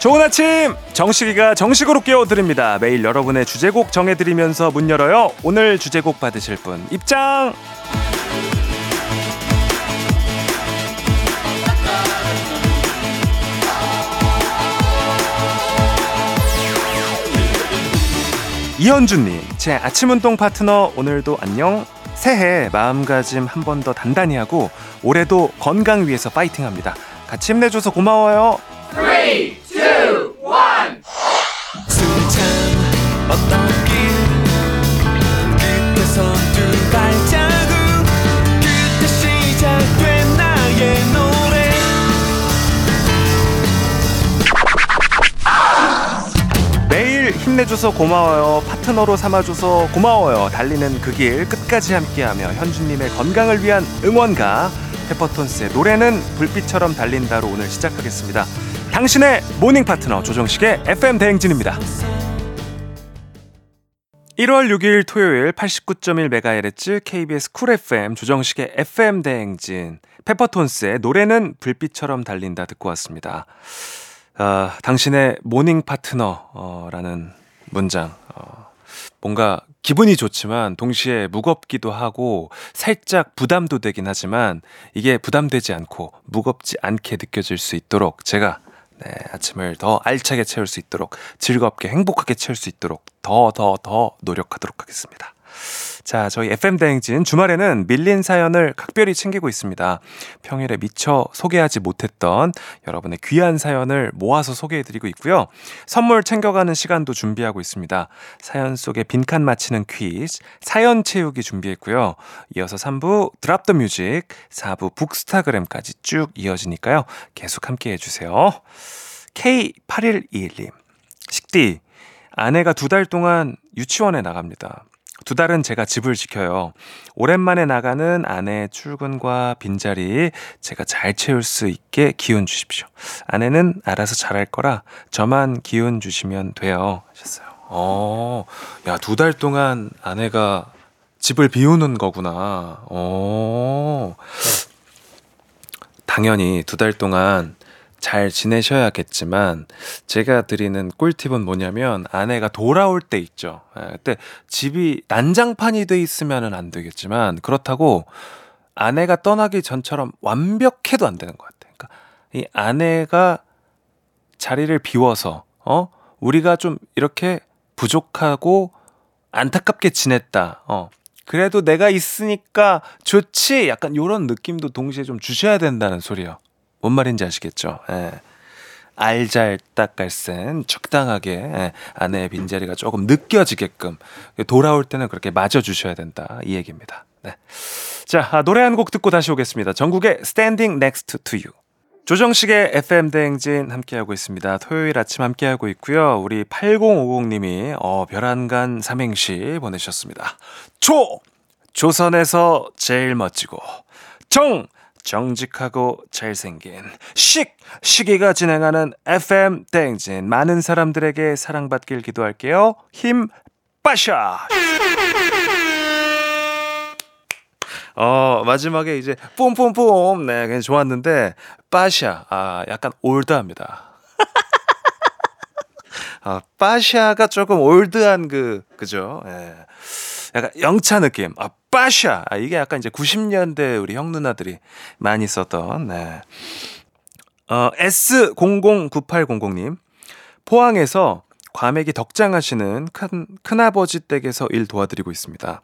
좋은 아침. 정식이가 정식으로 깨워드립니다. 매일 여러분의 주제곡 정해드리면서 문 열어요. 오늘 주제곡 받으실 분 입장. 이현주님 제 아침 운동 파트너 오늘도 안녕. 새해 마음가짐 한 번 더 단단히 하고 올해도 건강 위해서 파이팅합니다. 같이 힘내줘서 고마워요 매일 힘내줘서 고마워요. 파트너로 삼아줘서 고마워요. 달리는 그 길 끝까지 함께하며 현주님의 건강을 위한 응원가 페퍼톤스의 노래는 불빛처럼 달린다로 오늘 시작하겠습니다. 당신의 모닝 파트너 조정식의 FM 대행진입니다. 1월 6일 토요일 89.1MHz KBS 쿨 FM 조정식의 FM 대행진 페퍼톤스의 노래는 불빛처럼 달린다 듣고 왔습니다. 아, 당신의 모닝 파트너라는 문장. 어, 뭔가 기분이 좋지만 동시에 무겁기도 하고 살짝 부담도 되긴 하지만 이게 부담되지 않고 무겁지 않게 느껴질 수 있도록 제가 네, 아침을 더 알차게 채울 수 있도록 즐겁게 행복하게 채울 수 있도록 더 더 더 노력하도록 하겠습니다. 자, 저희 FM 대행진 주말에는 밀린 사연을 각별히 챙기고 있습니다. 평일에 미처 소개하지 못했던 여러분의 귀한 사연을 모아서 소개해드리고 있고요. 선물 챙겨가는 시간도 준비하고 있습니다. 사연 속에 빈칸 맞히는 퀴즈, 사연 채우기 준비했고요. 이어서 3부 드랍 더 뮤직, 4부 북스타그램까지 쭉 이어지니까요. 계속 함께 해주세요. K8121님, 식디, 아내가 두 달 동안 유치원에 나갑니다. 두 달은 제가 집을 지켜요. 오랜만에 나가는 아내의 출근과 빈자리 제가 잘 채울 수 있게 기운 주십시오. 아내는 알아서 잘할 거라 저만 기운 주시면 돼요. 하셨어요. 어, 야, 두 달 동안 아내가 집을 비우는 거구나. 어, 당연히 두 달 동안 잘 지내셔야겠지만 제가 드리는 꿀팁은 뭐냐면 아내가 돌아올 때 있죠. 예, 그때 집이 난장판이 돼 있으면은 안 되겠지만 그렇다고 아내가 떠나기 전처럼 완벽해도 안 되는 것 같아요. 그러니까 이 아내가 자리를 비워서 어 우리가 좀 이렇게 부족하고 안타깝게 지냈다. 어 그래도 내가 있으니까 좋지. 약간 요런 느낌도 동시에 좀 주셔야 된다는 소리요. 뭔 말인지 아시겠죠? 예. 알잘딱갈센 적당하게 예, 아내의 빈자리가 조금 느껴지게끔 돌아올 때는 그렇게 맞아 주셔야 된다 이 얘기입니다. 네. 자 아, 노래 한 곡 듣고 다시 오겠습니다. 전국의 Standing Next to You. 조정식의 FM 대행진 함께하고 있습니다. 토요일 아침 함께하고 있고요. 우리 8050님이 어, 별안간 삼행시 보내셨습니다. 조! 조선에서 제일 멋지고 정! 정직하고 잘생긴 식 시기가 진행하는 FM 땡진 많은 사람들에게 사랑받길 기도할게요. 힘 빠샤. 어 마지막에 이제 뽐뽐뽐 네 그냥 좋았는데 빠샤 아 약간 올드합니다. 아 빠샤가 조금 올드한 그 그죠? 예. 약간 영차 느낌. 아, 빠샤. 아, 이게 약간 이제 90년대 우리 형 누나들이 많이 썼던, 네. 어, S009800님. 포항에서 과메기 덕장하시는 큰, 큰아버지 댁에서 일 도와드리고 있습니다.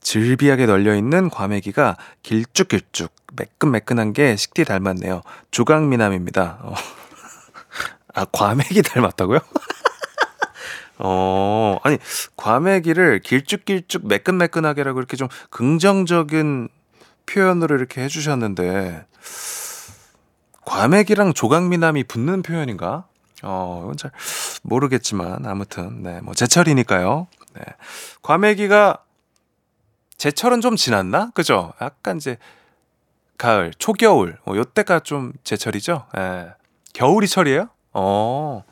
즐비하게 널려있는 과메기가 길쭉길쭉 매끈매끈한 게 식디 닮았네요. 조강미남입니다. 어. 아, 과메기 닮았다고요? 어, 아니, 과메기를 길쭉길쭉 매끈매끈하게라고 이렇게 좀 긍정적인 표현으로 이렇게 해주셨는데, 과메기랑 조각미남이 붙는 표현인가? 어, 이건 잘 모르겠지만, 아무튼, 네, 뭐, 제철이니까요. 네. 과메기가, 제철은 좀 지났나? 그죠? 약간 이제, 가을, 초겨울, 뭐, 요때가 좀 제철이죠? 예. 겨울이 철이에요? 어,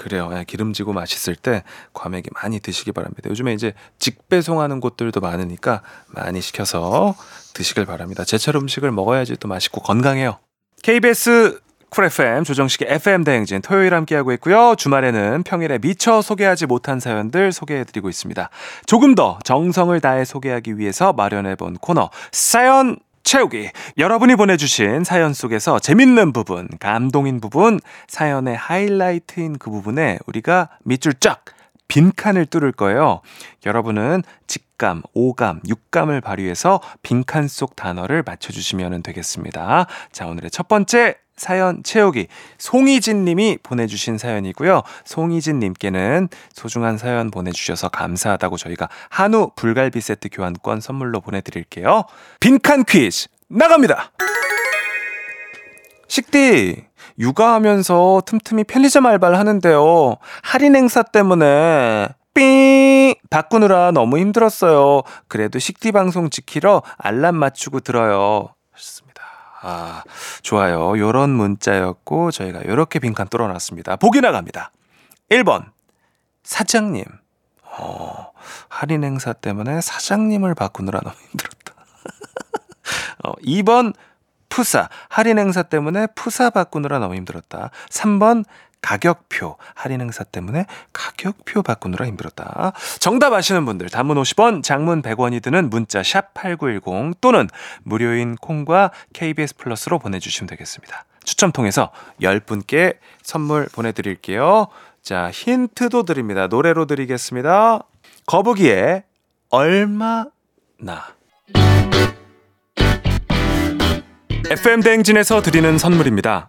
그래요. 예, 기름지고 맛있을 때 과메기 많이 드시기 바랍니다. 요즘에 이제 직배송하는 곳들도 많으니까 많이 시켜서 드시길 바랍니다. 제철 음식을 먹어야지 또 맛있고 건강해요. KBS 쿨 FM 조정식의 FM 대행진 토요일 함께하고 있고요. 주말에는 평일에 미처 소개하지 못한 사연들 소개해드리고 있습니다. 조금 더 정성을 다해 소개하기 위해서 마련해본 코너 사연 채우기. 여러분이 보내주신 사연 속에서 재밌는 부분, 감동인 부분, 사연의 하이라이트인 그 부분에 우리가 밑줄 쫙 빈칸을 뚫을 거예요. 여러분은 직감, 오감, 육감을 발휘해서 빈칸 속 단어를 맞춰주시면 되겠습니다. 자, 오늘의 첫 번째 사연 채우기. 송희진 님이 보내주신 사연이고요. 송희진 님께는 소중한 사연 보내주셔서 감사하다고 저희가 한우 불갈비 세트 교환권 선물로 보내드릴게요. 빈칸 퀴즈 나갑니다! 식디, 육아하면서 틈틈이 편의점 알바를 하는데요. 할인 행사 때문에 삥 바꾸느라 너무 힘들었어요. 그래도 식디 방송 지키러 알람 맞추고 들어요. 아, 좋아요. 요런 문자였고 저희가 요렇게 빈칸 뚫어놨습니다. 보기 나갑니다. 1번 사장님. 어, 할인 행사 때문에 사장님을 바꾸느라 너무 힘들었다. 어, 2번 푸사. 할인 행사 때문에 푸사 바꾸느라 너무 힘들었다. 3번 가격표. 할인 행사 때문에 가격표 바꾸느라 힘들었다. 정답 아시는 분들 단문 50원, 장문 100원이 드는 문자 샵 8910 또는 무료인 콩과 KBS 플러스로 보내 주시면 되겠습니다. 추첨 통해서 10분께 선물 보내 드릴게요. 자, 힌트도 드립니다. 노래로 드리겠습니다. 거북이의 얼마나. FM 대행진에서 드리는 선물입니다.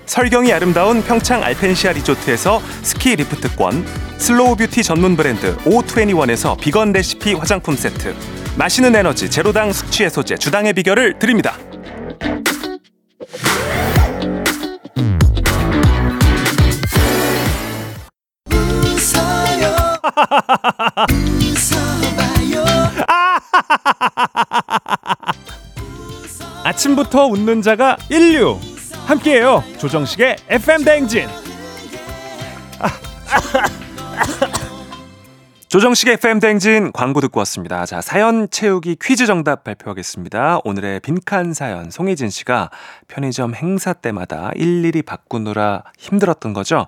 설경이 아름다운 평창 알펜시아 리조트에서 스키 리프트권 슬로우 뷰티 전문 브랜드 O21에서 비건 레시피 화장품 세트 마시는 에너지 제로당 숙취 해소제 주당의 비결을 드립니다 아침부터 웃는 자가 인류 함께해요 조정식의 FM 대행진 조정식의 FM 대행진 광고 듣고 왔습니다. 자, 사연 채우기 퀴즈 정답 발표하겠습니다. 오늘의 빈칸 사연 송혜진 씨가 편의점 행사 때마다 일일이 바꾸느라 힘들었던 거죠.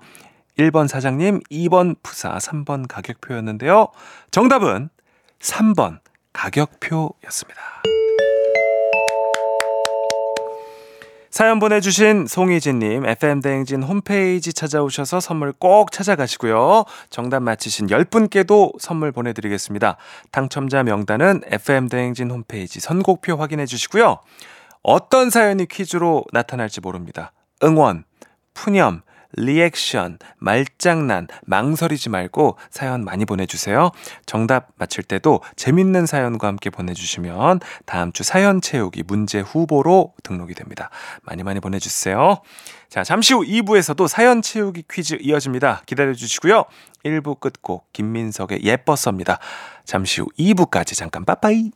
1번 사장님, 2번 푸사, 3번 가격표였는데요. 정답은 3번 가격표였습니다. 사연 보내주신 송희진님, FM대행진 홈페이지 찾아오셔서 선물 꼭 찾아가시고요. 정답 맞히신 10분께도 선물 보내드리겠습니다. 당첨자 명단은 FM대행진 홈페이지 선곡표 확인해 주시고요. 어떤 사연이 퀴즈로 나타날지 모릅니다. 응원, 푸념, 리액션, 말장난, 망설이지 말고 사연 많이 보내주세요. 정답 맞힐 때도 재밌는 사연과 함께 보내주시면 다음 주 사연 채우기 문제 후보로 등록이 됩니다. 많이 많이 보내주세요. 자, 잠시 후 2부에서도 사연 채우기 퀴즈 이어집니다. 기다려주시고요. 1부 끝곡 김민석의 예뻤습니다. 잠시 후 2부까지 잠깐 빠빠이.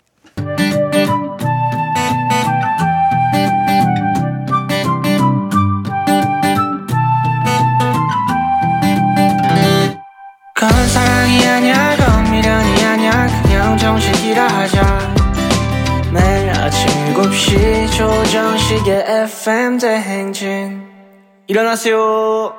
조정식의 FM 대행진 일어나세요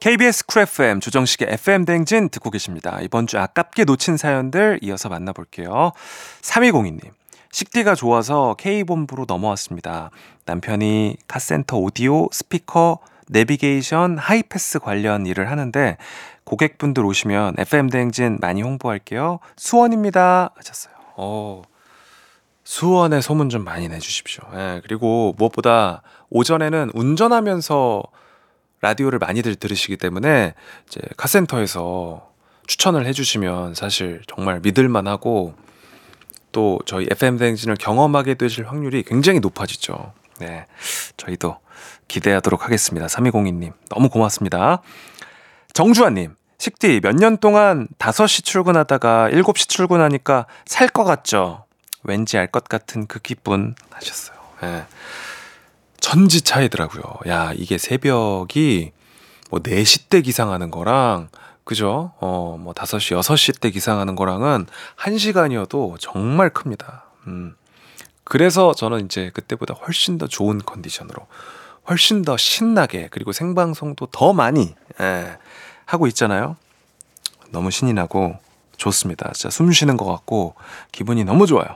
KBS 쿨 FM 조정식의 FM 대행진 듣고 계십니다. 이번 주 아깝게 놓친 사연들 이어서 만나볼게요. 3202님. 식디가 좋아서 K본부로 넘어왔습니다. 남편이 카센터 오디오, 스피커, 내비게이션, 하이패스 관련 일을 하는데 고객분들 오시면 FM 대행진 많이 홍보할게요. 수원입니다. 하셨어요. 어, 수원에 소문 좀 많이 내주십시오. 예, 그리고 무엇보다 오전에는 운전하면서 라디오를 많이들 들으시기 때문에 이제 카센터에서 추천을 해주시면 사실 정말 믿을만하고 또 저희 FM 대행진을 경험하게 되실 확률이 굉장히 높아지죠. 네. 저희도 기대하도록 하겠습니다. 3202님. 너무 고맙습니다. 정주환님. 식디 몇 년 동안 5시 출근하다가 7시 출근하니까 살 것 같죠? 왠지 알 것 같은 그 기분 하셨어요. 네. 천지 차이더라고요. 야, 이게 새벽이 뭐 4시 때 기상하는 거랑 그죠? 어, 뭐 5시, 6시 때 기상하는 거랑은 1시간이어도 정말 큽니다. 음. 그래서 저는 이제 그때보다 훨씬 더 좋은 컨디션으로 훨씬 더 신나게 그리고 생방송도 더 많이 예, 하고 있잖아요. 너무 신이 나고 좋습니다. 진짜 숨 쉬는 것 같고 기분이 너무 좋아요.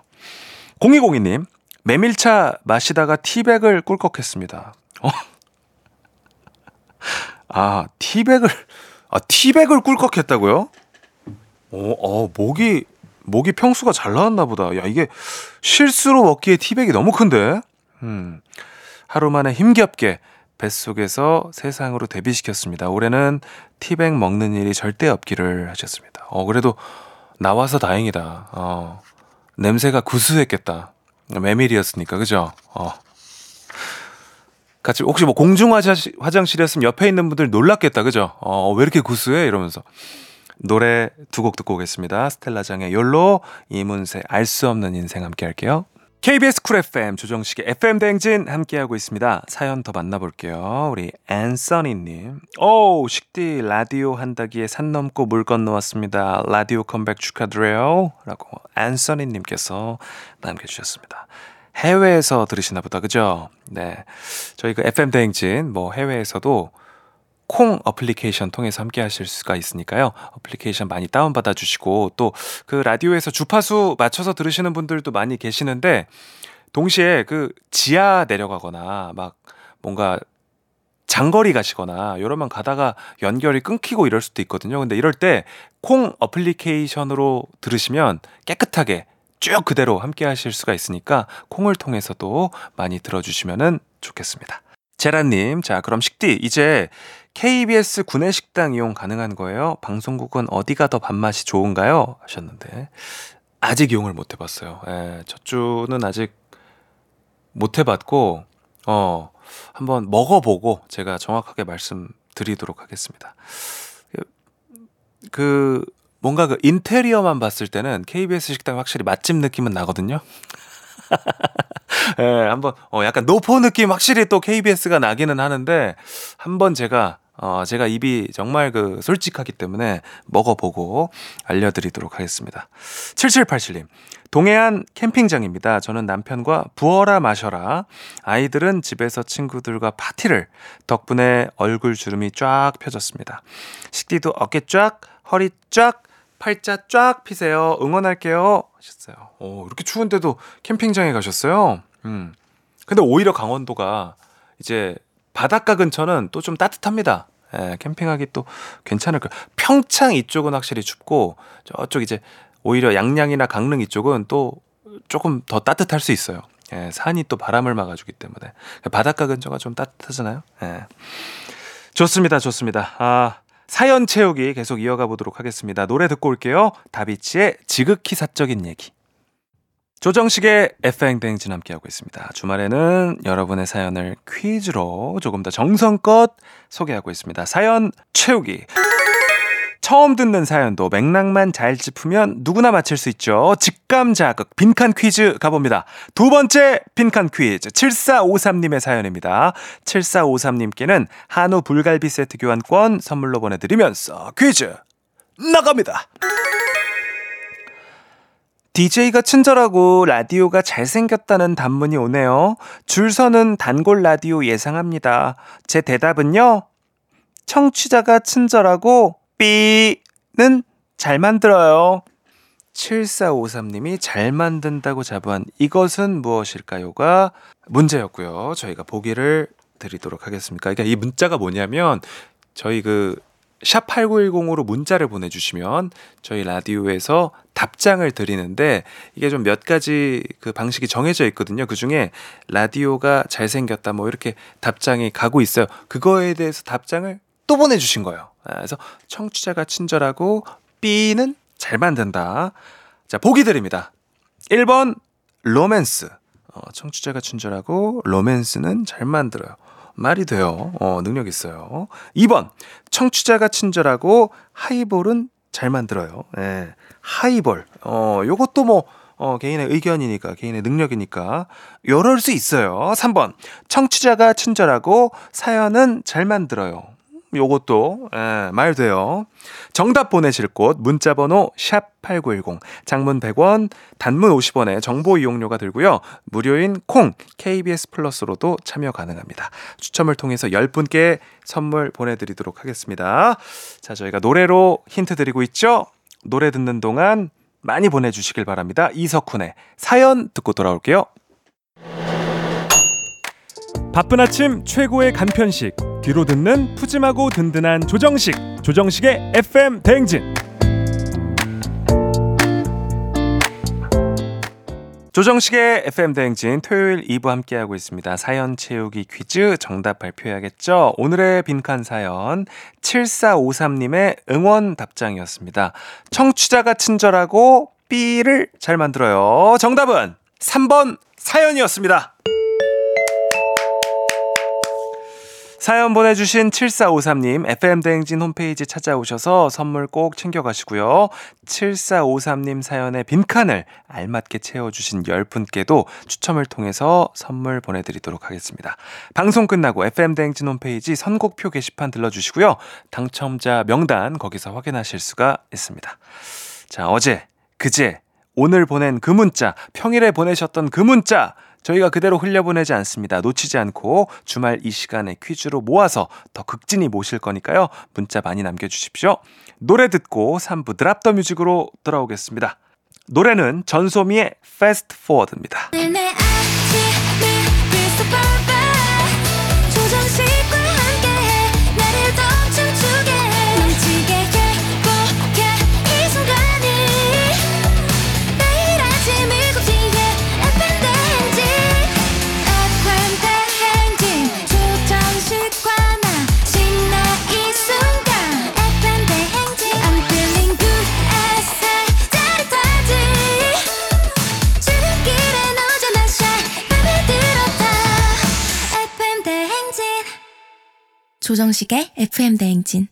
0202님, 메밀차 마시다가 티백을 꿀꺽했습니다. 어? 아, 티백을 아, 티백을 꿀꺽했다고요? 어, 어, 목이, 목이 평수가 잘 나왔나 보다. 야, 이게 실수로 먹기에 티백이 너무 큰데? 음, 하루 만에 힘겹게 뱃속에서 세상으로 데뷔시켰습니다. 올해는 티백 먹는 일이 절대 없기를 하셨습니다. 어, 그래도 나와서 다행이다. 어, 냄새가 구수했겠다. 메밀이었으니까, 그죠? 어. 같이 혹시 뭐 공중 화장실이었으면 옆에 있는 분들 놀랐겠다. 그죠? 어, 왜 이렇게 구수해? 이러면서. 노래 두 곡 듣고 오겠습니다. 스텔라장의 욜로, 이문세, 알 수 없는 인생 함께 할게요. KBS 쿨 FM 조정식의 FM 대행진 함께하고 있습니다. 사연 더 만나볼게요. 우리 앤서니님. 오, 식디 라디오 한다기에 산 넘고 물 건너왔습니다. 라디오 컴백 축하드려요. 라고 앤서니님께서 남겨주셨습니다. 해외에서 들으시나 보다. 그죠? 네. 저희 그 FM 대행진 뭐 해외에서도 콩 어플리케이션 통해서 함께 하실 수가 있으니까요. 어플리케이션 많이 다운받아 주시고 또 그 라디오에서 주파수 맞춰서 들으시는 분들도 많이 계시는데 동시에 그 지하 내려가거나 막 뭔가 장거리 가시거나 이러면 가다가 연결이 끊기고 이럴 수도 있거든요. 근데 이럴 때 콩 어플리케이션으로 들으시면 깨끗하게 쭉 그대로 함께 하실 수가 있으니까 콩을 통해서도 많이 들어주시면 좋겠습니다. 제라님, 자, 그럼 식디, 이제 KBS 구내식당 이용 가능한 거예요? 방송국은 어디가 더 밥맛이 좋은가요? 하셨는데, 아직 이용을 못 해봤어요. 예, 첫 주는 아직 못 해봤고, 어, 한번 먹어보고 제가 정확하게 말씀드리도록 하겠습니다. 그, 뭔가 그 인테리어만 봤을 때는 KBS 식당 확실히 맛집 느낌은 나거든요. 예, 네, 한번 어 약간 노포 느낌 확실히 또 KBS가 나기는 하는데 한번 제가 어 제가 입이 정말 그 솔직하기 때문에 먹어보고 알려드리도록 하겠습니다. 7787님. 동해안 캠핑장입니다. 저는 남편과 부어라 마셔라. 아이들은 집에서 친구들과 파티를 덕분에 얼굴 주름이 쫙 펴졌습니다. 식디도 어깨 쫙, 허리 쫙, 팔자 쫙 피세요. 응원할게요. 하셨어요. 오, 이렇게 추운데도 캠핑장에 가셨어요? 음. 근데 오히려 강원도가 이제 바닷가 근처는 또 좀 따뜻합니다. 예, 캠핑하기 또 괜찮을 거예요. 평창 이쪽은 확실히 춥고 저쪽 이제 오히려 양양이나 강릉 이쪽은 또 조금 더 따뜻할 수 있어요. 예, 산이 또 바람을 막아주기 때문에 바닷가 근처가 좀 따뜻하잖아요. 예. 좋습니다, 좋습니다. 아 사연 채우기 계속 이어가 보도록 하겠습니다. 노래 듣고 올게요. 다비치의 지극히 사적인 얘기. 조정식의 FM 대행진 함께하고 있습니다. 주말에는 여러분의 사연을 퀴즈로 조금 더 정성껏 소개하고 있습니다. 사연 채우기. 처음 듣는 사연도 맥락만 잘 짚으면 누구나 맞힐 수 있죠. 직감 자극 빈칸 퀴즈 가봅니다. 두 번째 빈칸 퀴즈 7453님의 사연입니다. 7453님께는 한우 불갈비 세트 교환권 선물로 보내드리면서 퀴즈 나갑니다. DJ가 친절하고 라디오가 잘생겼다는 단문이 오네요. 줄 서는 단골 라디오 예상합니다. 제 대답은요. 청취자가 친절하고 삐는 잘 만들어요. 7453님이 잘 만든다고 자부한 이것은 무엇일까요가 문제였고요. 저희가 보기를 드리도록 하겠습니다. 그러니까 이 문자가 뭐냐면 저희 그 샵 8910으로 문자를 보내주시면 저희 라디오에서 답장을 드리는데 이게 좀 몇 가지 그 방식이 정해져 있거든요. 그 중에 라디오가 잘생겼다 뭐 이렇게 답장이 가고 있어요. 그거에 대해서 답장을 또 보내주신 거예요. 아, 그래서 청취자가 친절하고 B는 잘 만든다. 자, 보기 드립니다. 1번, 로맨스. 어, 청취자가 친절하고 로맨스는 잘 만들어요. 말이 돼요. 어, 능력 있어요. 2번, 청취자가 친절하고 하이볼은 잘 만들어요. 예. 하이볼. 어, 요것도 뭐, 어, 개인의 의견이니까, 개인의 능력이니까, 요럴 수 있어요. 3번, 청취자가 친절하고 사연은 잘 만들어요. 요것도 예, 말 돼요. 정답 보내실 곳 문자 번호 샵8910 장문 100원 단문 50원에 정보 이용료가 들고요. 무료인 콩 KBS 플러스로도 참여 가능합니다. 추첨을 통해서 10분께 선물 보내드리도록 하겠습니다. 자 저희가 노래로 힌트 드리고 있죠. 노래 듣는 동안 많이 보내주시길 바랍니다. 이석훈의 사연 듣고 돌아올게요. 바쁜 아침 최고의 간편식 뒤로 듣는 푸짐하고 든든한 조정식 조정식의 FM 대행진 조정식의 FM 대행진 토요일 2부 함께하고 있습니다. 사연 채우기 퀴즈 정답 발표해야겠죠? 오늘의 빈칸 사연 7453님의 응원 답장이었습니다. 청취자가 친절하고 삐를 잘 만들어요. 정답은 3번 사연이었습니다. 사연 보내주신 7453님, FM대행진 홈페이지 찾아오셔서 선물 꼭 챙겨가시고요. 7453님 사연의 빈칸을 알맞게 채워주신 10분께도 추첨을 통해서 선물 보내드리도록 하겠습니다. 방송 끝나고 FM대행진 홈페이지 선곡표 게시판 들러주시고요. 당첨자 명단 거기서 확인하실 수가 있습니다. 자, 어제, 그제, 오늘 보낸 그 문자, 평일에 보내셨던 그 문자, 저희가 그대로 흘려보내지 않습니다. 놓치지 않고 주말 이 시간에 퀴즈로 모아서 더 극진히 모실 거니까요. 문자 많이 남겨주십시오. 노래 듣고 3부 드랍 더 뮤직으로 돌아오겠습니다. 노래는 전소미의 Fast Forward입니다. 조정식의 FM 대행진.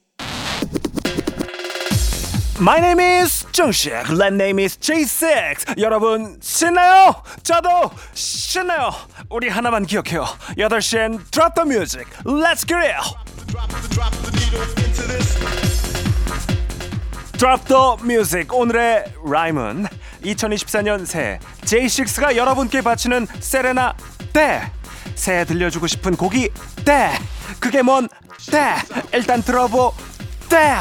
My name is 정식. Last name is J6. 여러분 신나요? 저도 신나요. 우리 하나만 기억해요. 8시엔 Drop the Music. Let's get it. Drop the Music. 오늘의 라임은 2024년 새 J6가 여러분께 바치는 세레나 때. 새해 들려주고 싶은 곡이 때. 그게 뭔 때. 일단 들어보 때.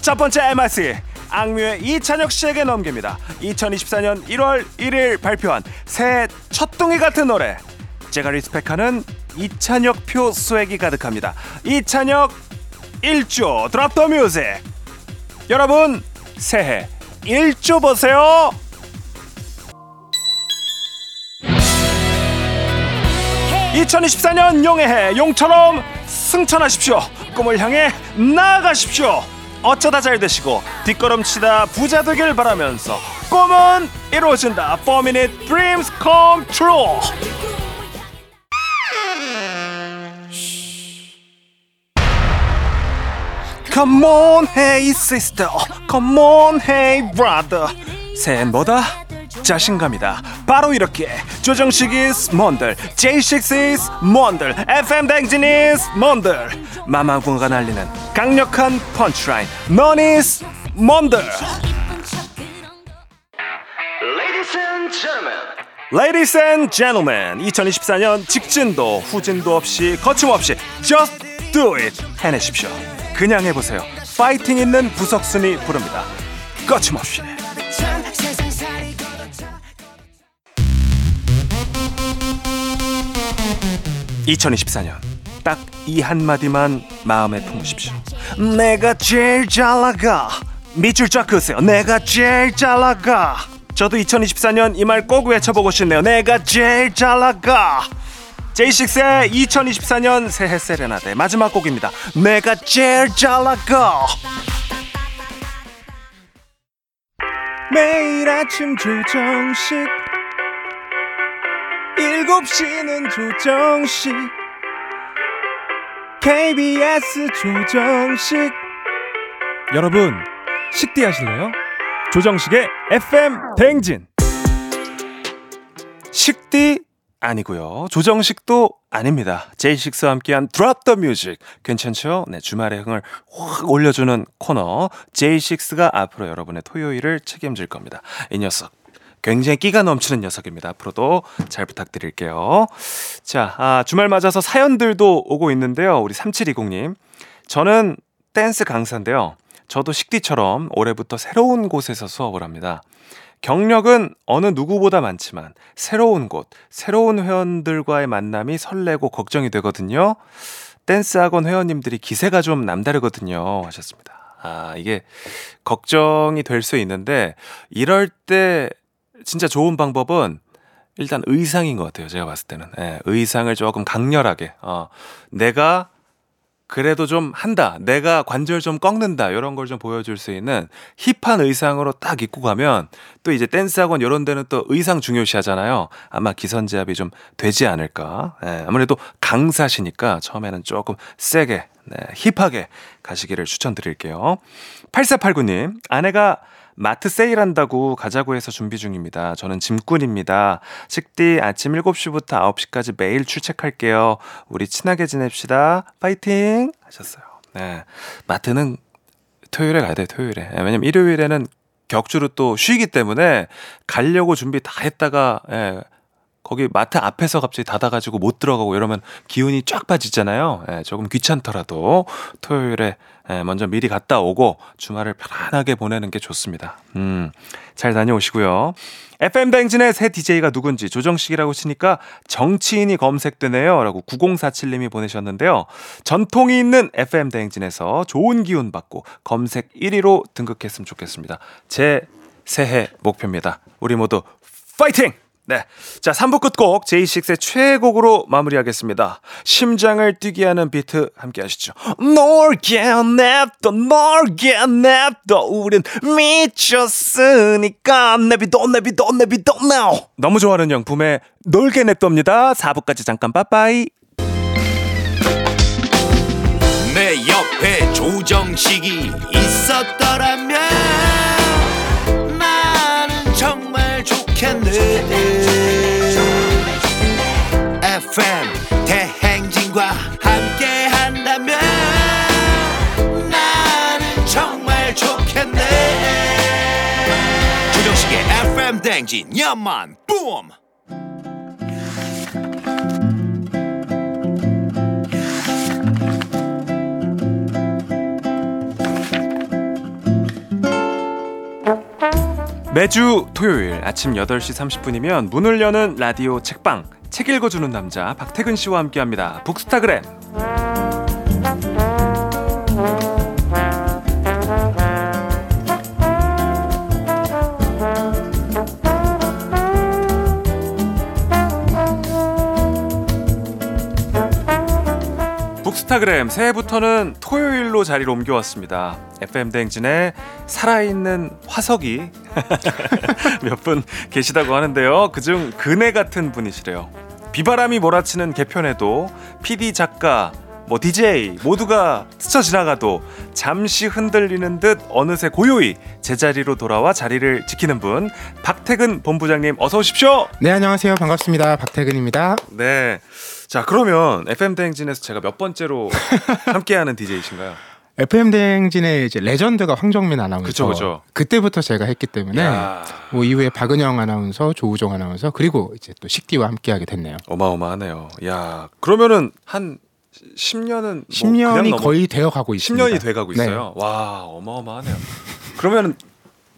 첫 번째 MRC 악뮤의 이찬혁 씨에게 넘깁니다. 2024년 1월 1일 발표한 새해 첫둥이 같은 노래. 제가 리스펙하는 이찬혁 표 스웩이 가득합니다. 이찬혁 1조 드랍 더 뮤직. 여러분 새해 1조 보세요. 2024년 용의 해 용처럼 승천하십시오. 꿈을 향해 나아가십시오. 어쩌다 잘 되시고 뒷걸음치다 부자 되길 바라면서 꿈은 이루어진다. 4 minute dreams come true. Come on, hey sister. Come on, hey brother. 새해는 뭐다? 자신감이다. 바로 이렇게 조정식 is 뭔들, J6 is 뭔들, FM 댕진 is 뭔들. 마마군가 날리는 강력한 펀치라인, 넌 is 뭔들. Ladies and gentlemen, 2024년 직진도 후진도 없이 거침없이 just do it 해내십시오. 그냥 해보세요. 파이팅 있는 부석순이 부릅니다. 거침없이. 2024년 딱 이 한마디만 마음에 품으십시오. 내가 제일 잘 나가. 밑줄 쫙 그으세요. 내가 제일 잘 나가. 저도 2024년 이 말 꼭 외쳐보고 싶네요. 내가 제일 잘 나가. 제이식스의 2024년 새해 세레나데 마지막 곡입니다. 내가 제일 잘 나가. 매일 아침 조정식 7시는 조정식 KBS 조정식. 여러분 식디 하실래요? 조정식의 FM 대행진. 식디 아니고요. 조정식도 아닙니다. 제이식스와 함께한 Drop the Music. 괜찮죠? 네 주말의 흥을 확 올려주는 코너. 제이식스가 앞으로 여러분의 토요일을 책임질 겁니다. 이 녀석 굉장히 끼가 넘치는 녀석입니다. 앞으로도 잘 부탁드릴게요. 자, 아, 주말 맞아서 사연들도 오고 있는데요. 우리 3720님. 저는 댄스 강사인데요. 저도 식디처럼 올해부터 새로운 곳에서 수업을 합니다. 경력은 어느 누구보다 많지만 새로운 곳, 새로운 회원들과의 만남이 설레고 걱정이 되거든요. 댄스 학원 회원님들이 기세가 좀 남다르거든요. 하셨습니다. 아, 이게 걱정이 될 수 있는데 이럴 때 진짜 좋은 방법은 일단 의상인 것 같아요. 제가 봤을 때는. 예, 의상을 조금 강렬하게. 어, 내가 그래도 좀 한다. 내가 관절 좀 꺾는다. 이런 걸 좀 보여줄 수 있는 힙한 의상으로 딱 입고 가면 또 이제 댄스학원 이런 데는 또 의상 중요시 하잖아요. 아마 기선제압이 좀 되지 않을까. 예, 아무래도 강사시니까 처음에는 조금 세게, 네, 힙하게 가시기를 추천드릴게요. 8489님, 아내가 마트 세일한다고 가자고 해서 준비 중입니다. 저는 짐꾼입니다. 식디 아침 7시부터 9시까지 매일 출첵할게요. 우리 친하게 지냅시다. 파이팅! 하셨어요. 네. 마트는 토요일에 가야 돼요, 토요일에. 예, 왜냐면 일요일에는 격주로 또 쉬기 때문에 가려고 준비 다 했다가, 예, 거기 마트 앞에서 갑자기 닫아가지고 못 들어가고 이러면 기운이 쫙 빠지잖아요. 예, 조금 귀찮더라도 토요일에 예, 먼저 미리 갔다 오고 주말을 편안하게 보내는 게 좋습니다. 음, 잘 다녀오시고요. FM 뱅진의 새 DJ가 누군지 조정식이라고 치니까 정치인이 검색되네요. 라고 9047님이 보내셨는데요. 전통이 있는 FM 뱅진에서 좋은 기운 받고 검색 1위로 등극했으면 좋겠습니다. 제 새해 목표입니다. 우리 모두 파이팅! 네. 자, 3부 끝곡 제이식스의 최곡으로 마무리하겠습니다. 심장을 뛰게 하는 비트 함께 하시죠. 놀게 냅둬, 놀게 냅둬, 우린 미쳤으니까 내비둬, 내비둬, 내비둬, now. 너무 좋아하는 영품에 놀게 냅둬입니다. 4부까지 잠깐 빠빠이. 내 옆에 조정식이 있었더라면 나는 정말 좋겠네 FM 대행진과 함께 한다면 나는 정말 좋겠네. 조정식의 FM 대행진 연만 뿜. 매주 토요일 아침 8시 30분이면 문을 여는 라디오 책방 책 읽어주는 남자 박태근 씨와 함께합니다. 북스타그램. 북스타그램 새해부터는 토요일로 자리를 옮겨왔습니다. FM 대행진에 살아있는 화석이 몇 분 계시다고 하는데요. 그중 그네 같은 분이시래요. 비바람이 몰아치는 개편에도 PD 작가 뭐 DJ 모두가 스쳐 지나가도 잠시 흔들리는 듯 어느새 고요히 제자리로 돌아와 자리를 지키는 분 박태근 본부장님 어서 오십시오. 네 안녕하세요 반갑습니다 박태근입니다. 네. 자 그러면 FM 대행진에서 제가 몇 번째로 함께하는 DJ이신가요? FM 대행진의 이제 레전드가 황정민 아나운서. 그쵸, 그쵸. 그때부터 제가 했기 때문에 야, 뭐 이후에 박은영 아나운서, 조우종 아나운서 그리고 이제 또 식디와 함께하게 됐네요. 어마어마하네요. 야, 그러면은 한 10년은 10년이 거의 되어 가고 있습니다. 10년이 돼 가고 네. 있어요. 와, 어마어마하네요. 그러면은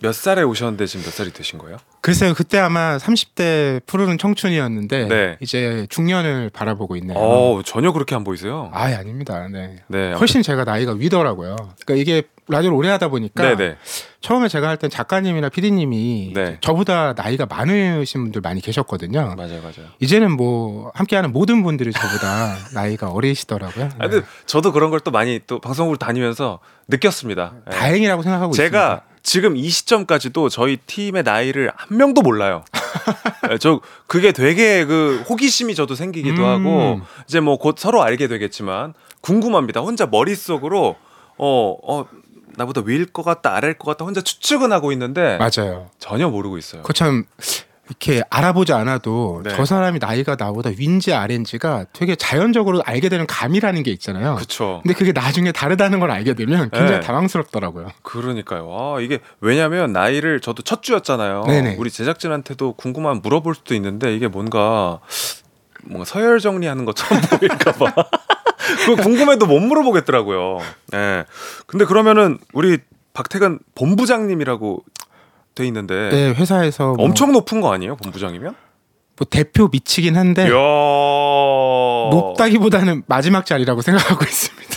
몇 살에 오셨는데 지금 몇 살이 되신 거예요? 글쎄요, 그때 아마 30대 푸르른 청춘이었는데 네. 이제 중년을 바라보고 있네요. 어, 전혀 그렇게 안 보이세요. 아예 아닙니다. 네. 네. 훨씬 제가 나이가 위더라고요. 그러니까 이게 라디오를 오래 하다 보니까 네, 네. 처음에 제가 할 땐 작가님이나 PD님이 네. 저보다 나이가 많으신 분들 많이 계셨거든요. 맞아요, 맞아요. 이제는 뭐 함께하는 모든 분들이 저보다 나이가 어리시더라고요. 아, 근데 저도 그런 걸 또 많이 또 방송국을 다니면서 느꼈습니다. 네. 다행이라고 생각하고 제가 있습니다. 지금 이 시점까지도 저희 팀의 나이를 한 명도 몰라요. 네, 저 그게 되게 그 호기심이 저도 생기기도 음. 하고 이제 뭐 곧 서로 알게 되겠지만 궁금합니다. 혼자 머릿속으로 어, 어 나보다 위일 것 같다 아래일 것 같다 혼자 추측은 하고 있는데 맞아요. 전혀 모르고 있어요. 그참 이렇게 알아보지 않아도 네. 저 사람이 나이가 나보다 윈지 아래인지가 되게 자연적으로 알게 되는 감이라는 게 있잖아요. 그렇죠. 근데 그게 나중에 다르다는 걸 알게 되면 굉장히 네. 당황스럽더라고요. 그러니까요. 아, 이게 왜냐면 나이를 저도 첫 주였잖아요. 네네. 우리 제작진한테도 궁금하면 물어볼 수도 있는데 이게 뭔가 뭔가 서열 정리하는 것처럼 보일까 봐. 그거 궁금해도 못 물어보겠더라고요. 예. 근데 그러면은 우리 박태근 본부장님이라고 돼 있는데 네, 회사에서 뭐, 엄청 높은 거 아니에요? 본부장이면? 뭐 대표 미치긴 한데 이야. 높다기보다는 마지막 자리라고 생각하고 있습니다.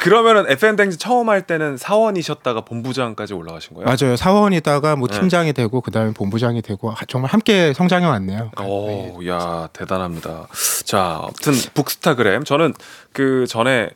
그러면은 FM 댕지 처음 할 때는 사원이셨다가 본부장까지 올라가신 거예요? 맞아요. 사원이다가 뭐 네. 팀장이 되고 그다음에 본부장이 되고 하- 정말 함께 성장해 왔네요. 오, 야 대단합니다. 자, 아무튼 북스타그램 저는 그 전에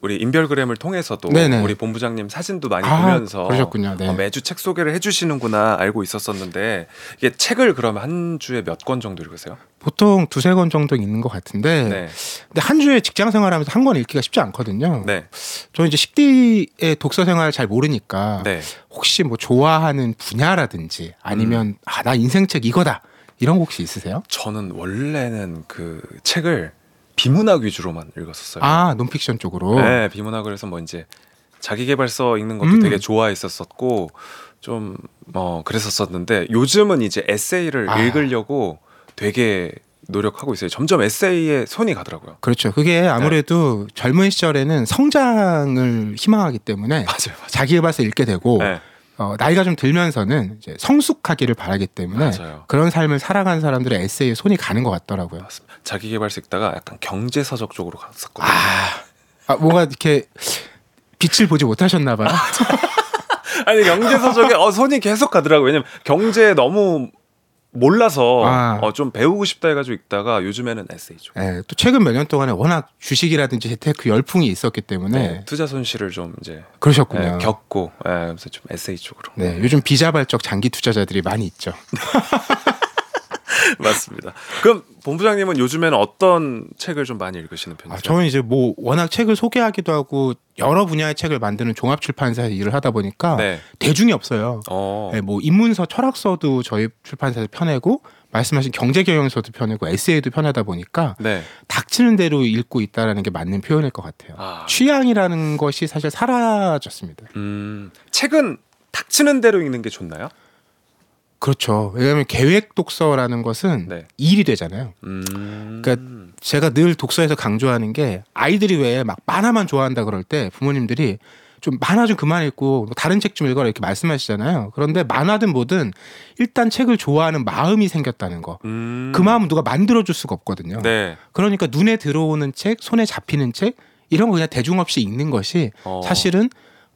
우리 인별그램을 통해서도 네네. 우리 본부장님 사진도 많이 아, 보면서 그러셨군요. 네. 어, 매주 책 소개를 해주시는구나 알고 있었었는데 이게 책을 그러면 한 주에 몇 권 정도 읽으세요? 보통 두세 권 정도 있는 것 같은데 네, 근데 한 주에 직장 생활하면서 한 권 읽기가 쉽지 않거든요. 네, 저 이제 식디의 독서 생활 잘 모르니까 네. 혹시 뭐 좋아하는 분야라든지 아니면 음. 아나 인생 책 이거다 이런 거 혹시 있으세요? 저는 원래는 그 책을 비문학 위주로만 읽었었어요. 아 논픽션 쪽으로. 네, 비문학을 해서 뭐 이제 자기계발서 읽는 것도 음. 되게 좋아했었었고 좀 뭐 그랬었었는데 요즘은 이제 에세이를 아. 읽으려고 되게 노력하고 있어요. 점점 에세이에 손이 가더라고요. 그렇죠. 그게 아무래도 젊은 시절에는 성장을 희망하기 때문에 맞아요, 자기계발서 읽게 되고 맞아요. 어, 나이가 좀 들면서는 이제 성숙하기를 바라기 때문에 맞아요. 그런 삶을 살아가는 사람들의 에세이에 손이 가는 것 같더라고요. 맞습니다. 자기계발서 읽다가 약간 경제서적 쪽으로 갔었거든요. 아, 뭔가 이렇게 빛을 보지 못하셨나 봐요. 아니 경제서적에 어, 손이 계속 가더라고요. 왜냐면 경제 너무 몰라서 아. 어, 좀 배우고 싶다 해가지고 읽다가 요즘에는 에세이 쪽. 예, 또 최근 몇 년 동안에 워낙 주식이라든지 재테크 열풍이 있었기 때문에 네, 투자 손실을 좀 이제 그러셨군요. 네, 겪고 예, 그래서 좀 에세이 쪽으로. 네, 요즘 비자발적 장기 투자자들이 많이 있죠. 맞습니다. 그럼 본부장님은 요즘에는 어떤 책을 좀 많이 읽으시는 아, 편이세요? 저는 이제 뭐 워낙 책을 소개하기도 하고 여러 분야의 책을 만드는 종합 출판사에서 일을 하다 보니까 네. 대중이 없어요. 어. 네, 뭐 인문서, 철학서도 저희 출판사에서 펴내고 말씀하신 경제 경영서도 펴내고 에세이도 펴내다 보니까 네. 닥치는 대로 읽고 있다라는 게 맞는 표현일 것 같아요. 아. 취향이라는 것이 사실 사라졌습니다. 음. 책은 닥치는 대로 읽는 게 좋나요? 그렇죠. 왜냐하면 계획 독서라는 것은 네. 일이 되잖아요. 음. 그러니까 제가 늘 독서에서 강조하는 게 아이들이 왜 막 만화만 좋아한다 그럴 때 부모님들이 좀 만화 좀 그만 읽고 뭐 다른 책 좀 읽어라 이렇게 말씀하시잖아요. 그런데 만화든 뭐든 일단 책을 좋아하는 마음이 생겼다는 거. 음. 그 마음은 누가 만들어줄 수가 없거든요. 네. 그러니까 눈에 들어오는 책, 손에 잡히는 책 이런 거 그냥 대중 없이 읽는 것이 어. 사실은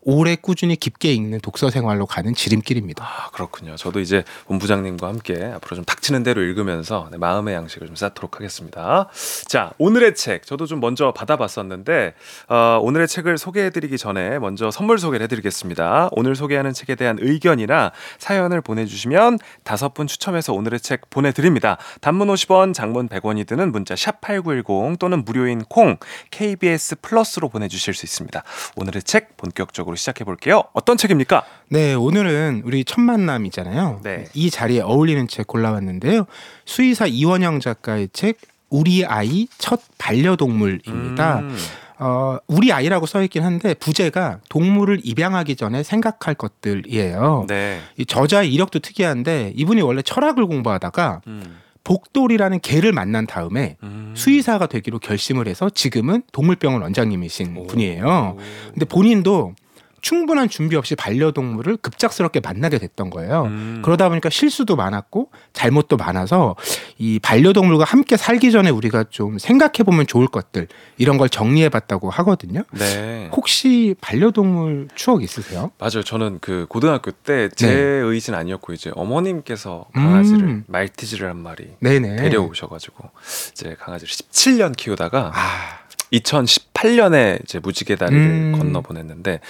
오래 꾸준히 깊게 읽는 독서 생활로 가는 지름길입니다. 아 그렇군요. 저도 이제 본부장님과 함께 앞으로 좀 닥치는 대로 읽으면서 네, 마음의 양식을 좀 쌓도록 하겠습니다. 자 오늘의 책 저도 좀 먼저 받아봤었는데 어, 오늘의 책을 소개해드리기 전에 먼저 선물 소개를 해드리겠습니다. 오늘 소개하는 책에 대한 의견이나 사연을 보내주시면 다섯 분 추첨해서 오늘의 책 보내드립니다. 단문 50원, 장문 100원이 드는 문자 샵 #8910 또는 무료인 콩 KBS 플러스로 보내주실 수 있습니다. 오늘의 책 본격적으로 시작해 볼게요. 어떤 책입니까? 네, 오늘은 우리 첫 만남이잖아요. 네. 이 자리에 어울리는 책 골라왔는데요. 수의사 이원영 작가의 책 우리 아이 첫 반려동물입니다. 음. 어, 우리 아이라고 써 있긴 한데 부제가 동물을 입양하기 전에 생각할 것들이에요. 네. 이 저자의 이력도 특이한데 이분이 원래 철학을 공부하다가 음. 복돌이라는 개를 만난 다음에 음. 수의사가 되기로 결심을 해서 지금은 동물병원 원장님이신 오. 분이에요. 근데 본인도 충분한 준비 없이 반려동물을 급작스럽게 만나게 됐던 거예요. 음. 그러다 보니까 실수도 많았고 잘못도 많아서 이 반려동물과 함께 살기 전에 우리가 좀 생각해 보면 좋을 것들 이런 걸 정리해 봤다고 하거든요. 네. 혹시 반려동물 추억 있으세요? 맞아요. 저는 그 고등학교 때제 네. 의지는 아니었고 이제 어머님께서 강아지를 음. 말티즈를 한 마리 네네. 데려오셔가지고 이제 강아지를 17년 키우다가 아, 2018년에 이제 무지개 다리를 음. 건너 보냈는데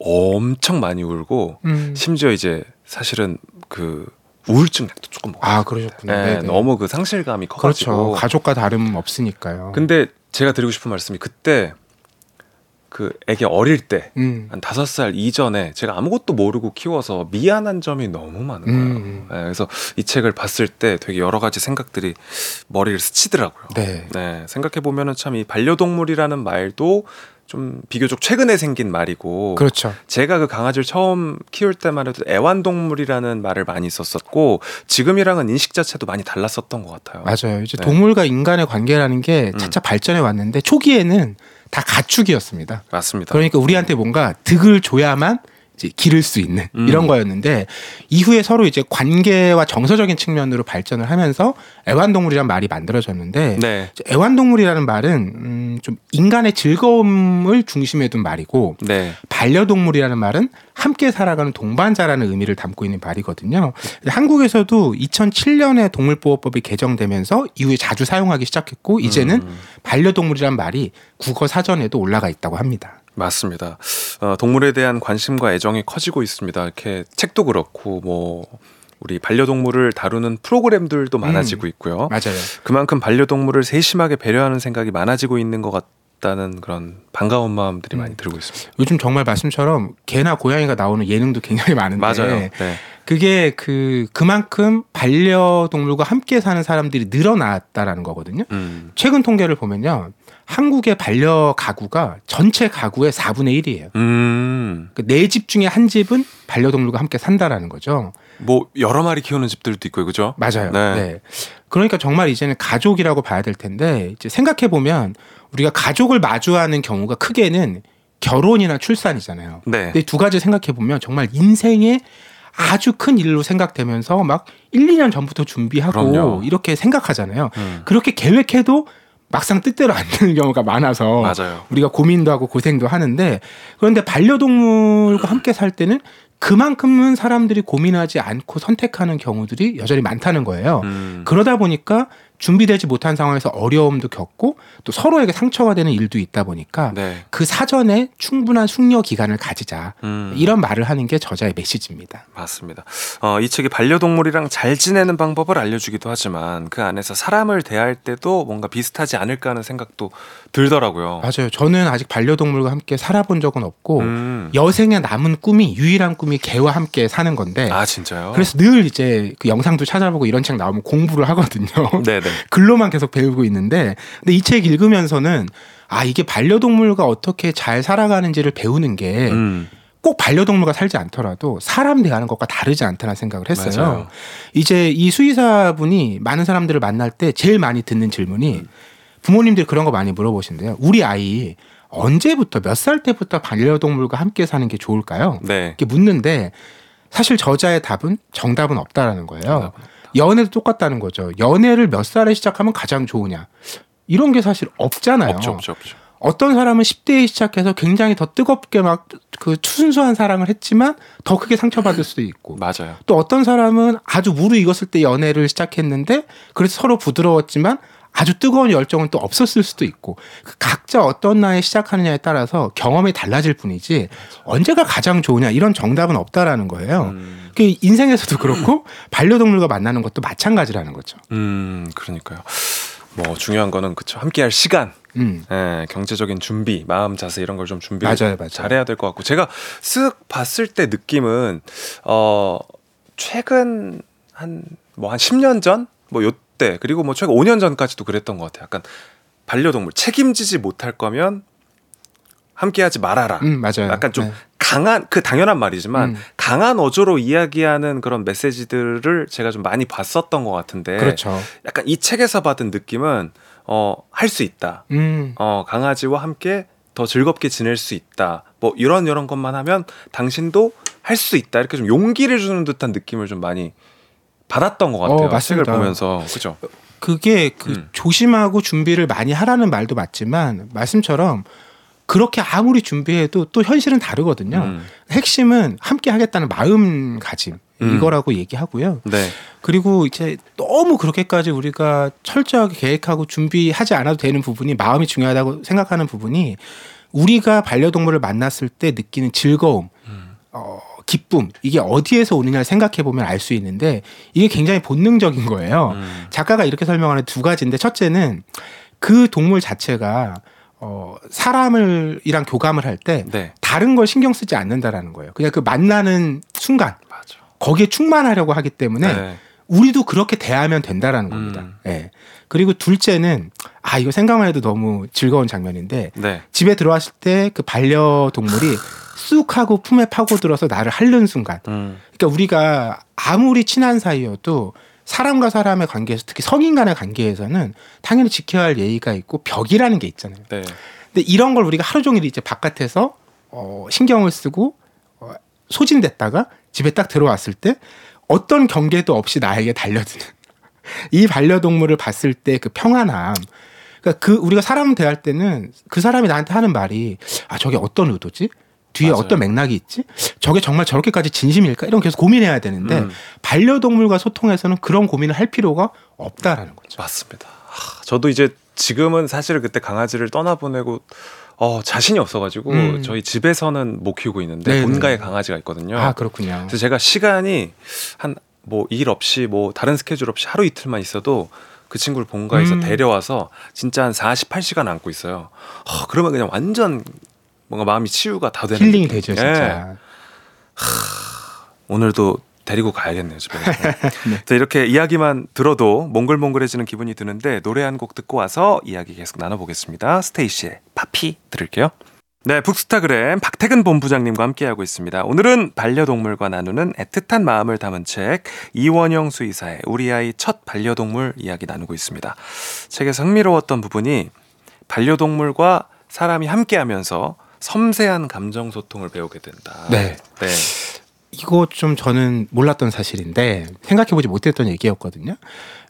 엄청 많이 울고 음. 심지어 이제 사실은 그 우울증 약도 조금 먹었어요. 아 그러셨구나. 네. 너무 그 상실감이 그렇죠. 커가지고. 가족과 다름 없으니까요. 근데 제가 드리고 싶은 말씀이 그때 그 애기 어릴 때 음. 한 다섯 살 이전에 제가 아무것도 모르고 키워서 미안한 점이 너무 많은 거예요. 음. 네, 그래서 이 책을 봤을 때 되게 여러 가지 생각들이 머리를 스치더라고요. 네. 네, 생각해 보면은 참 이 반려동물이라는 말도 좀 비교적 최근에 생긴 말이고 그렇죠. 제가 그 강아지를 처음 키울 때만 해도 애완동물이라는 말을 많이 썼었고 지금이랑은 인식 자체도 많이 달랐었던 것 같아요. 맞아요. 이제 네. 동물과 인간의 관계라는 게 음. 차차 발전해 왔는데 초기에는 다 가축이었습니다. 맞습니다. 그러니까 우리한테 뭔가 득을 줘야만 이제 기를 수 있는 음. 이런 거였는데 이후에 서로 이제 관계와 정서적인 측면으로 발전을 하면서 애완동물이란 말이 만들어졌는데 네, 애완동물이라는 말은 음, 좀 인간의 즐거움을 중심에 둔 말이고 네, 반려동물이라는 말은 함께 살아가는 동반자라는 의미를 담고 있는 말이거든요. 한국에서도 2007년에 동물보호법이 개정되면서 이후에 자주 사용하기 시작했고 이제는 음. 반려동물이란 말이 국어 사전에도 올라가 있다고 합니다. 맞습니다. 어, 동물에 대한 관심과 애정이 커지고 있습니다. 이렇게 책도 그렇고 뭐 우리 반려동물을 다루는 프로그램들도 많아지고 있고요. 맞아요. 그만큼 반려동물을 세심하게 배려하는 생각이 많아지고 있는 것 같다는 그런 반가운 마음들이 음. 많이 들고 있습니다. 요즘 정말 말씀처럼 개나 고양이가 나오는 예능도 굉장히 많은데 맞아요. 네. 그게 그 그만큼 반려동물과 함께 사는 사람들이 늘어났다라는 거거든요. 음. 최근 통계를 보면요. 한국의 반려 가구가 전체 가구의 4분의 1이에요. 음. 네집 중에 한 집은 반려동물과 함께 산다라는 거죠. 뭐 여러 마리 키우는 집들도 있고 그죠? 맞아요. 네. 네. 그러니까 정말 이제는 가족이라고 봐야 될 텐데 이제 생각해 보면 우리가 가족을 마주하는 경우가 크게는 결혼이나 출산이잖아요. 네. 근데 두 가지 생각해 보면 정말 인생의 아주 큰 일로 생각되면서 막 1, 2년 전부터 준비하고 그럼요. 이렇게 생각하잖아요. 음. 그렇게 계획해도 막상 뜻대로 안 되는 경우가 많아서 맞아요. 우리가 고민도 하고 고생도 하는데 그런데 반려동물과 함께 살 때는 그만큼은 사람들이 고민하지 않고 선택하는 경우들이 여전히 많다는 거예요. 음. 그러다 보니까 준비되지 못한 상황에서 어려움도 겪고 또 서로에게 상처가 되는 일도 있다 보니까 네. 그 사전에 충분한 숙려 기간을 가지자 음. 이런 말을 하는 게 저자의 메시지입니다. 맞습니다. 어, 이 책이 반려동물이랑 잘 지내는 방법을 알려주기도 하지만 그 안에서 사람을 대할 때도 뭔가 비슷하지 않을까 하는 생각도 들더라고요. 맞아요. 저는 아직 반려동물과 함께 살아본 적은 없고 음. 여생의 남은 꿈이 유일한 꿈이 개와 함께 사는 건데 아 진짜요? 그래서 늘 이제 그 영상도 찾아보고 이런 책 나오면 공부를 하거든요. 네네. 글로만 계속 배우고 있는데 근데 이 책 읽으면서는 아 이게 반려동물과 어떻게 잘 살아가는지를 배우는 게꼭 음. 반려동물과 살지 않더라도 사람 대하는 것과 다르지 않다는 생각을 했어요. 맞아요. 이제 이 수의사분이 많은 사람들을 만날 때 제일 많이 듣는 질문이 부모님들 그런 거 많이 물어보신대요. 우리 아이 언제부터 몇 살 때부터 반려동물과 함께 사는 게 좋을까요? 네. 이렇게 묻는데 사실 저자의 답은 정답은 없다라는 거예요. 연애도 똑같다는 거죠. 연애를 몇 살에 시작하면 가장 좋으냐? 이런 게 사실 없잖아요. 없죠, 없죠, 없죠. 어떤 사람은 10대에 시작해서 굉장히 더 뜨겁게 막 그 순수한 사랑을 했지만 더 크게 상처받을 수도 있고 맞아요. 또 어떤 사람은 아주 무르익었을 때 연애를 시작했는데 그래서 서로 부드러웠지만 아주 뜨거운 열정은 또 없었을 수도 있고 그 각자 어떤 나이에 시작하느냐에 따라서 경험이 달라질 뿐이지 언제가 가장 좋으냐 이런 정답은 없다라는 거예요. 음, 그 인생에서도 그렇고 반려동물과 만나는 것도 마찬가지라는 거죠. 음, 그러니까요. 뭐 중요한 거는 그쵸 함께할 시간, 음. 예, 경제적인 준비, 마음 자세 이런 걸 좀 준비 맞아요, 맞아요. 잘해야 될 것 같고 제가 쓱 봤을 때 느낌은 어 최근 한 뭐한 10년 전 뭐 요 때 그리고 뭐 최근 5년 전까지도 그랬던 것 같아요. 약간 반려동물 책임지지 못할 거면 함께하지 말아라. 음, 맞아요. 약간 좀 네. 강한 그 당연한 말이지만 음. 강한 어조로 이야기하는 그런 메시지들을 제가 좀 많이 봤었던 것 같은데 그렇죠. 약간 이 책에서 받은 느낌은 어 할 수 있다. 음. 어 강아지와 함께 더 즐겁게 지낼 수 있다. 뭐 이런 이런 것만 하면 당신도 할 수 있다. 이렇게 좀 용기를 주는 듯한 느낌을 좀 많이 받았던 것 같아요. 어, 맞습니다. 책을 보면서 그죠. 그게 그 음. 조심하고 준비를 많이 하라는 말도 맞지만 말씀처럼 그렇게 아무리 준비해도 또 현실은 다르거든요. 음. 핵심은 함께 하겠다는 마음가짐 음. 이거라고 얘기하고요. 네. 그리고 이제 너무 그렇게까지 우리가 철저하게 계획하고 준비하지 않아도 되는 부분이 마음이 중요하다고 생각하는 부분이 우리가 반려동물을 만났을 때 느끼는 즐거움, 어, 기쁨 이게 어디에서 오느냐를 생각해 보면 알 수 있는데 이게 굉장히 본능적인 거예요. 음. 작가가 이렇게 설명하는 두 가지인데 첫째는 그 동물 자체가 어, 사람을 이랑 교감을 할때 네. 다른 걸 신경 쓰지 않는다라는 거예요. 그냥 그 만나는 순간 맞아. 거기에 충만하려고 하기 때문에 네. 우리도 그렇게 대하면 된다라는 겁니다. 음. 예. 그리고 둘째는 아 이거 생각만 해도 너무 즐거운 장면인데 네. 집에 들어왔을 때 그 반려동물이 쑥 하고 품에 파고들어서 나를 핥는 순간. 음. 그러니까 우리가 아무리 친한 사이여도 사람과 사람의 관계에서 특히 성인 간의 관계에서는 당연히 지켜야 할 예의가 있고 벽이라는 게 있잖아요. 네. 근데 이런 걸 우리가 하루 종일 이제 바깥에서 어, 신경을 쓰고 어, 소진됐다가 집에 딱 들어왔을 때 어떤 경계도 없이 나에게 달려드는 이 반려동물을 봤을 때 그 평안함. 그러니까 그 우리가 사람 대할 때는 그 사람이 나한테 하는 말이 아 저게 어떤 의도지? 뒤에 맞아요. 어떤 맥락이 있지? 저게 정말 저렇게까지 진심일까? 이런 거 계속 고민해야 되는데 음. 반려동물과 소통해서는 그런 고민을 할 필요가 없다라는 거죠. 맞습니다. 하, 저도 이제 지금은 사실 그때 강아지를 떠나보내고 어, 자신이 없어가지고 음. 저희 집에서는 못 키우고 있는데 네네. 본가에 강아지가 있거든요. 아 그렇군요. 그래서 제가 시간이 한 뭐 일 없이 뭐 다른 스케줄 없이 하루 이틀만 있어도 그 친구를 본가에서 음. 데려와서 진짜 한 48시간 안고 있어요. 어, 그러면 그냥 완전 뭔가 마음이 치유가 다 되는 힐링이 느낌. 되죠 예. 진짜. 오늘도 데리고 가야겠네요 집에. 네. 자, 이렇게 이야기만 들어도 몽글몽글해지는 기분이 드는데 노래 한 곡 듣고 와서 이야기 계속 나눠보겠습니다. 스테이시의 파피 들을게요. 네, 북스타그램 박태근 본부장님과 함께하고 있습니다. 오늘은 반려동물과 나누는 애틋한 마음을 담은 책 이원영 수의사의 우리 아이 첫 반려동물 이야기 나누고 있습니다. 책에서 흥미로웠던 부분이 반려동물과 사람이 함께하면서 섬세한 감정 소통을 배우게 된다. 네. 네. 이거 좀 저는 몰랐던 사실인데 생각해보지 못했던 얘기였거든요.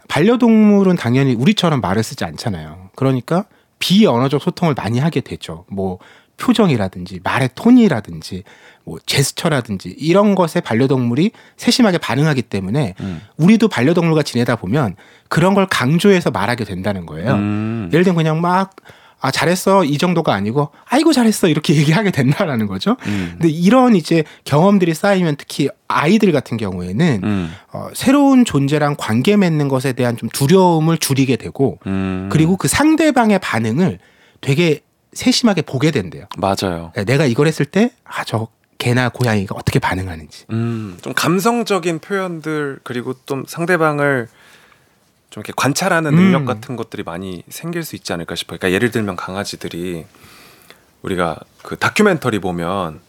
반려동물은 당연히 우리처럼 말을 쓰지 않잖아요. 그러니까 비언어적 소통을 많이 하게 되죠. 뭐 표정이라든지 말의 톤이라든지 뭐 제스처라든지 이런 것에 반려동물이 세심하게 반응하기 때문에 음. 우리도 반려동물과 지내다 보면 그런 걸 강조해서 말하게 된다는 거예요. 음. 예를 들면 그냥 막 아, 잘했어. 이 정도가 아니고, 아이고, 잘했어. 이렇게 얘기하게 된다라는 거죠. 음. 근데 이런 이제 경험들이 쌓이면 특히 아이들 같은 경우에는 음. 어, 새로운 존재랑 관계 맺는 것에 대한 좀 두려움을 줄이게 되고 음. 그리고 그 상대방의 반응을 되게 세심하게 보게 된대요. 맞아요. 네, 내가 이걸 했을 때, 아, 저 개나 고양이가 어떻게 반응하는지. 음, 좀 감성적인 표현들 그리고 좀 상대방을 좀 이렇게 관찰하는 능력 음. 같은 것들이 많이 생길 수 있지 않을까 싶어요. 그러니까 예를 들면 강아지들이 우리가 그 다큐멘터리 보면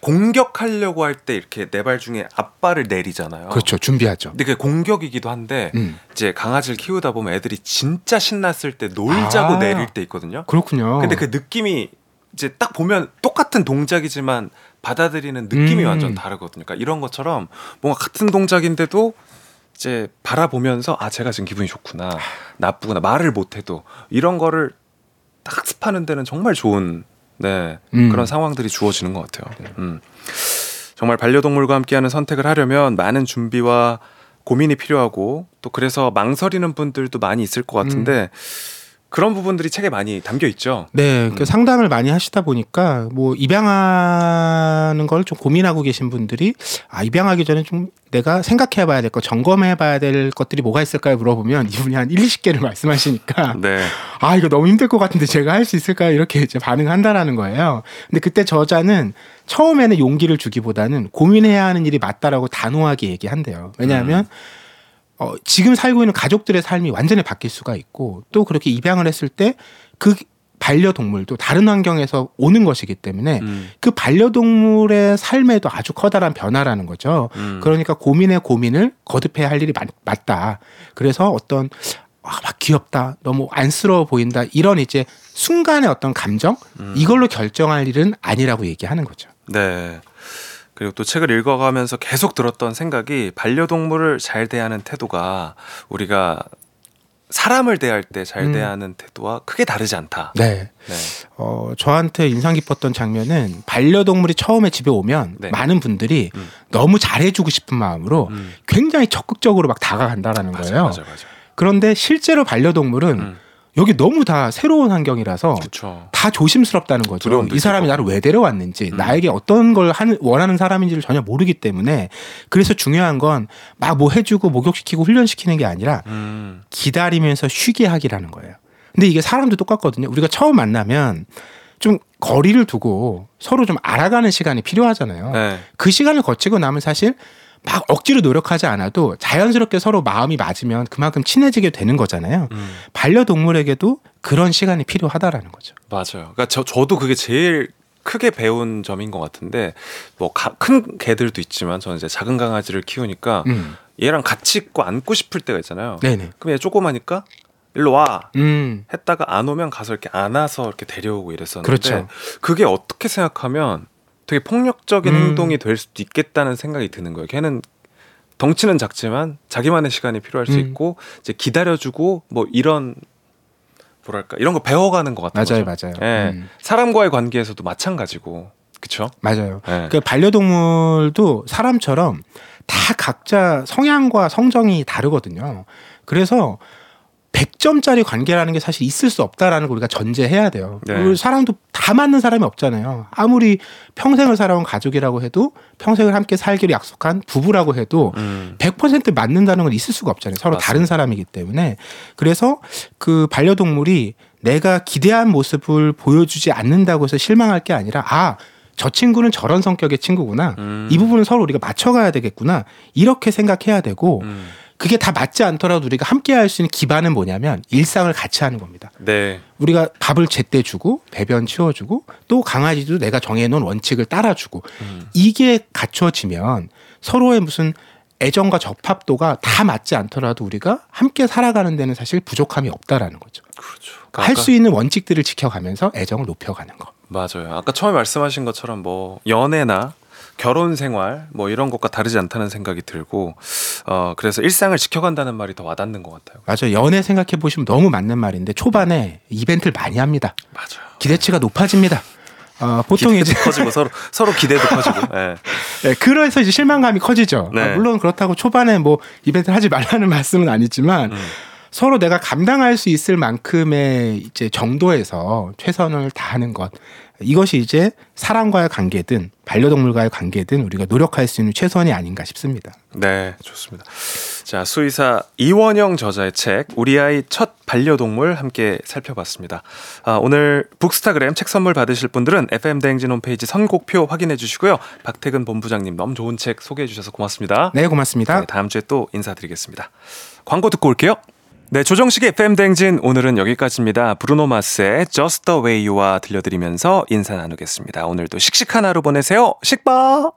공격하려고 할 때 이렇게 네 발 중에 앞발을 내리잖아요. 그렇죠. 준비하죠. 근데 그게 공격이기도 한데 음, 이제 강아지를 키우다 보면 애들이 진짜 신났을 때 놀자고 아. 내릴 때 있거든요. 그렇군요. 근데 그 느낌이 이제 딱 보면 똑같은 동작이지만 받아들이는 느낌이 음. 완전 다르거든요. 그러니까 이런 것처럼 뭔가 같은 동작인데도 이제 바라보면서 아 제가 지금 기분이 좋구나 나쁘구나 말을 못해도 이런 거를 딱 학습하는 데는 정말 좋은 네 음. 그런 상황들이 주어지는 것 같아요. 음. 정말 반려동물과 함께하는 선택을 하려면 많은 준비와 고민이 필요하고 또 그래서 망설이는 분들도 많이 있을 것 같은데 그런 부분들이 책에 많이 담겨 있죠. 네, 그 음. 상담을 많이 하시다 보니까 뭐 입양하는 걸 좀 고민하고 계신 분들이 아 입양하기 전에 좀 내가 생각해봐야 될 거, 점검해봐야 될 것들이 뭐가 있을까요? 물어보면 이분이 한 1, 20개를 말씀하시니까 네. 아 이거 너무 힘들 것 같은데 제가 할 수 있을까요? 이렇게 이제 반응한다라는 거예요. 근데 그때 저자는 처음에는 용기를 주기보다는 고민해야 하는 일이 맞다라고 단호하게 얘기한대요. 왜냐하면 어, 지금 살고 있는 가족들의 삶이 완전히 바뀔 수가 있고 또 그렇게 입양을 했을 때 그 반려동물도 다른 환경에서 오는 것이기 때문에 음. 그 반려동물의 삶에도 아주 커다란 변화라는 거죠. 음. 그러니까 고민의 고민을 거듭해야 할 일이 맞, 맞다. 그래서 어떤 아, 막 귀엽다, 너무 안쓰러워 보인다 이런 이제 순간의 어떤 감정 음. 이걸로 결정할 일은 아니라고 얘기하는 거죠. 네. 그리고 또 책을 읽어가면서 계속 들었던 생각이 반려동물을 잘 대하는 태도가 우리가 사람을 대할 때잘 음. 대하는 태도와 크게 다르지 않다. 네. 네. 어, 저한테 인상 깊었던 장면은 반려동물이 처음에 집에 오면 네. 많은 분들이 음. 너무 잘해주고 싶은 마음으로 음. 굉장히 적극적으로 막 다가간다라는 맞아요, 거예요. 맞아요, 맞아요. 그런데 실제로 반려동물은 음. 여기 너무 다 새로운 환경이라서 그렇죠. 다 조심스럽다는 거죠. 이 사람이 나를 왜 데려왔는지, 음. 나에게 어떤 걸 하는, 원하는 사람인지를 전혀 모르기 때문에 그래서 중요한 건 막 뭐 해주고 목욕시키고 훈련시키는 게 아니라 음. 기다리면서 쉬게 하기라는 거예요. 근데 이게 사람도 똑같거든요. 우리가 처음 만나면 좀 거리를 두고 서로 좀 알아가는 시간이 필요하잖아요. 네. 그 시간을 거치고 나면 사실 막 억지로 노력하지 않아도 자연스럽게 서로 마음이 맞으면 그만큼 친해지게 되는 거잖아요. 음. 반려동물에게도 그런 시간이 필요하다라는 거죠. 맞아요. 그러니까 저 저도 그게 제일 크게 배운 점인 것 같은데 뭐 큰 개들도 있지만 저는 이제 작은 강아지를 키우니까 음. 얘랑 같이 있고 안고 싶을 때가 있잖아요. 네네. 그럼 얘 조그마니까 일로 와 음. 했다가 안 오면 가서 이렇게 안아서 이렇게 데려오고 이랬었는데 그렇죠. 그게 어떻게 생각하면 되게 폭력적인 음. 행동이 될 수도 있겠다는 생각이 드는 거예요. 걔는 덩치는 작지만 자기만의 시간이 필요할 수 음. 있고 이제 기다려주고 뭐 이런 뭐랄까 이런 거 배워가는 것 같아요. 맞아요, 맞아요. 예, 음. 사람과의 관계에서도 마찬가지고 그렇죠. 맞아요. 예. 그 반려동물도 사람처럼 다 각자 성향과 성정이 다르거든요. 그래서 100점짜리 관계라는 게 사실 있을 수 없다라는 걸 우리가 전제해야 돼요. 네. 사람도 다 맞는 사람이 없잖아요. 아무리 평생을 살아온 가족이라고 해도 평생을 함께 살기로 약속한 부부라고 해도 음. 100% 맞는다는 건 있을 수가 없잖아요. 서로 맞습니다. 다른 사람이기 때문에. 그래서 그 반려동물이 내가 기대한 모습을 보여주지 않는다고 해서 실망할 게 아니라 아, 저 친구는 저런 성격의 친구구나. 음. 이 부분은 서로 우리가 맞춰가야 되겠구나. 이렇게 생각해야 되고 음. 그게 다 맞지 않더라도 우리가 함께 할 수 있는 기반은 뭐냐면 일상을 같이 하는 겁니다. 네. 우리가 밥을 제때 주고 배변 치워주고 또 강아지도 내가 정해놓은 원칙을 따라주고 음. 이게 갖춰지면 서로의 무슨 애정과 적합도가 다 맞지 않더라도 우리가 함께 살아가는 데는 사실 부족함이 없다라는 거죠. 그렇죠. 할수 있는 원칙들을 지켜가면서 애정을 높여가는 거. 맞아요. 아까 처음에 말씀하신 것처럼 뭐 연애나 결혼 생활 뭐 이런 것과 다르지 않다는 생각이 들고 어 그래서 일상을 지켜간다는 말이 더 와닿는 것 같아요. 맞아요. 연애 생각해 보시면 너무 맞는 말인데 초반에 이벤트를 많이 합니다. 맞아요. 기대치가 높아집니다. 어, 보통 이제 커지고 서로 서로 기대도 커지고. 예. 네, 그래서 이제 실망감이 커지죠. 네. 아, 물론 그렇다고 초반에 뭐 이벤트 하지 말라는 말씀은 아니지만 음. 서로 내가 감당할 수 있을 만큼의 이제 정도에서 최선을 다하는 것 이것이 이제 사람과의 관계든 반려동물과의 관계든 우리가 노력할 수 있는 최선이 아닌가 싶습니다. 네, 좋습니다. 자, 수의사 이원영 저자의 책 우리 아이 첫 반려동물 함께 살펴봤습니다. 아, 오늘 북스타그램 책 선물 받으실 분들은 FM 대행진 홈페이지 선곡표 확인해 주시고요. 박태근 본부장님 너무 좋은 책 소개해 주셔서 고맙습니다. 네, 고맙습니다. 네, 다음 주에 또 인사드리겠습니다. 광고 듣고 올게요. 네, 조정식의 FM 댕진 오늘은 여기까지입니다. 브루노 마스의 Just the Way You와 들려드리면서 인사 나누겠습니다. 오늘도 씩씩한 하루 보내세요. 식바!